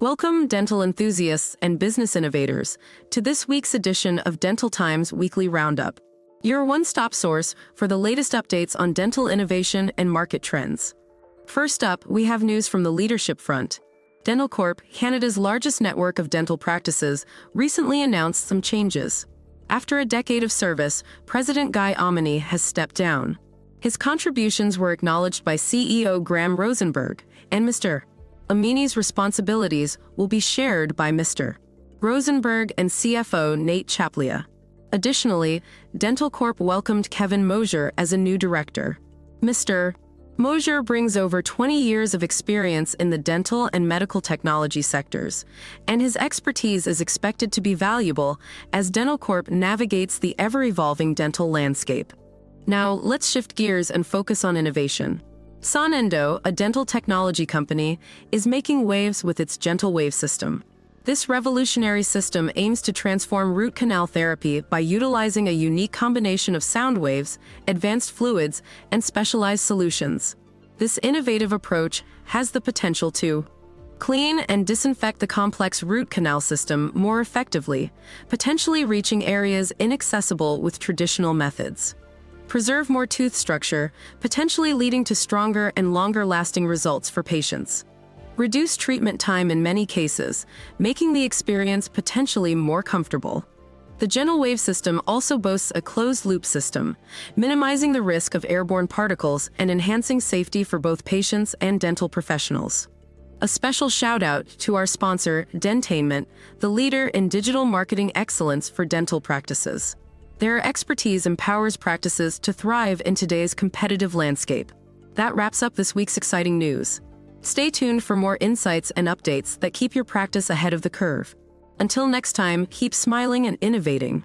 Welcome, dental enthusiasts and business innovators, to this week's edition of Dental Times Weekly Roundup, your one stop source for the latest updates on dental innovation and market trends. First up, we have news from the leadership front. Dentalcorp, Canada's largest network of dental practices, recently announced some changes. After a decade of service, President Guy Amini has stepped down. His contributions were acknowledged by CEO Graham Rosenberg, and Mr. Amini's responsibilities will be shared by Mr. Rosenberg and CFO Nate Tchaplia. Additionally, Dentalcorp welcomed Kevin Mosier as a new director. Mr. Mosier brings over 20 years of experience in the dental and medical technology sectors, and his expertise is expected to be valuable as Dentalcorp navigates the ever evolving dental landscape. Now, let's shift gears and focus on innovation. Sonendo, a dental technology company, is making waves with its Gentle Wave system. This revolutionary system aims to transform root canal therapy by utilizing a unique combination of sound waves, advanced fluids, and specialized solutions. This innovative approach has the potential to clean and disinfect the complex root canal system more effectively, potentially reaching areas inaccessible with traditional methods preserve more tooth structure, potentially leading to stronger and longer lasting results for patients. Reduce treatment time in many cases, making the experience potentially more comfortable. The Gentle Wave system also boasts a closed loop system, minimizing the risk of airborne particles and enhancing safety for both patients and dental professionals. A special shout out to our sponsor, Dentainment, the leader in digital marketing excellence for dental practices. Their expertise empowers practices to thrive in today's competitive landscape. That wraps up this week's exciting news. Stay tuned for more insights and updates that keep your practice ahead of the curve. Until next time, keep smiling and innovating.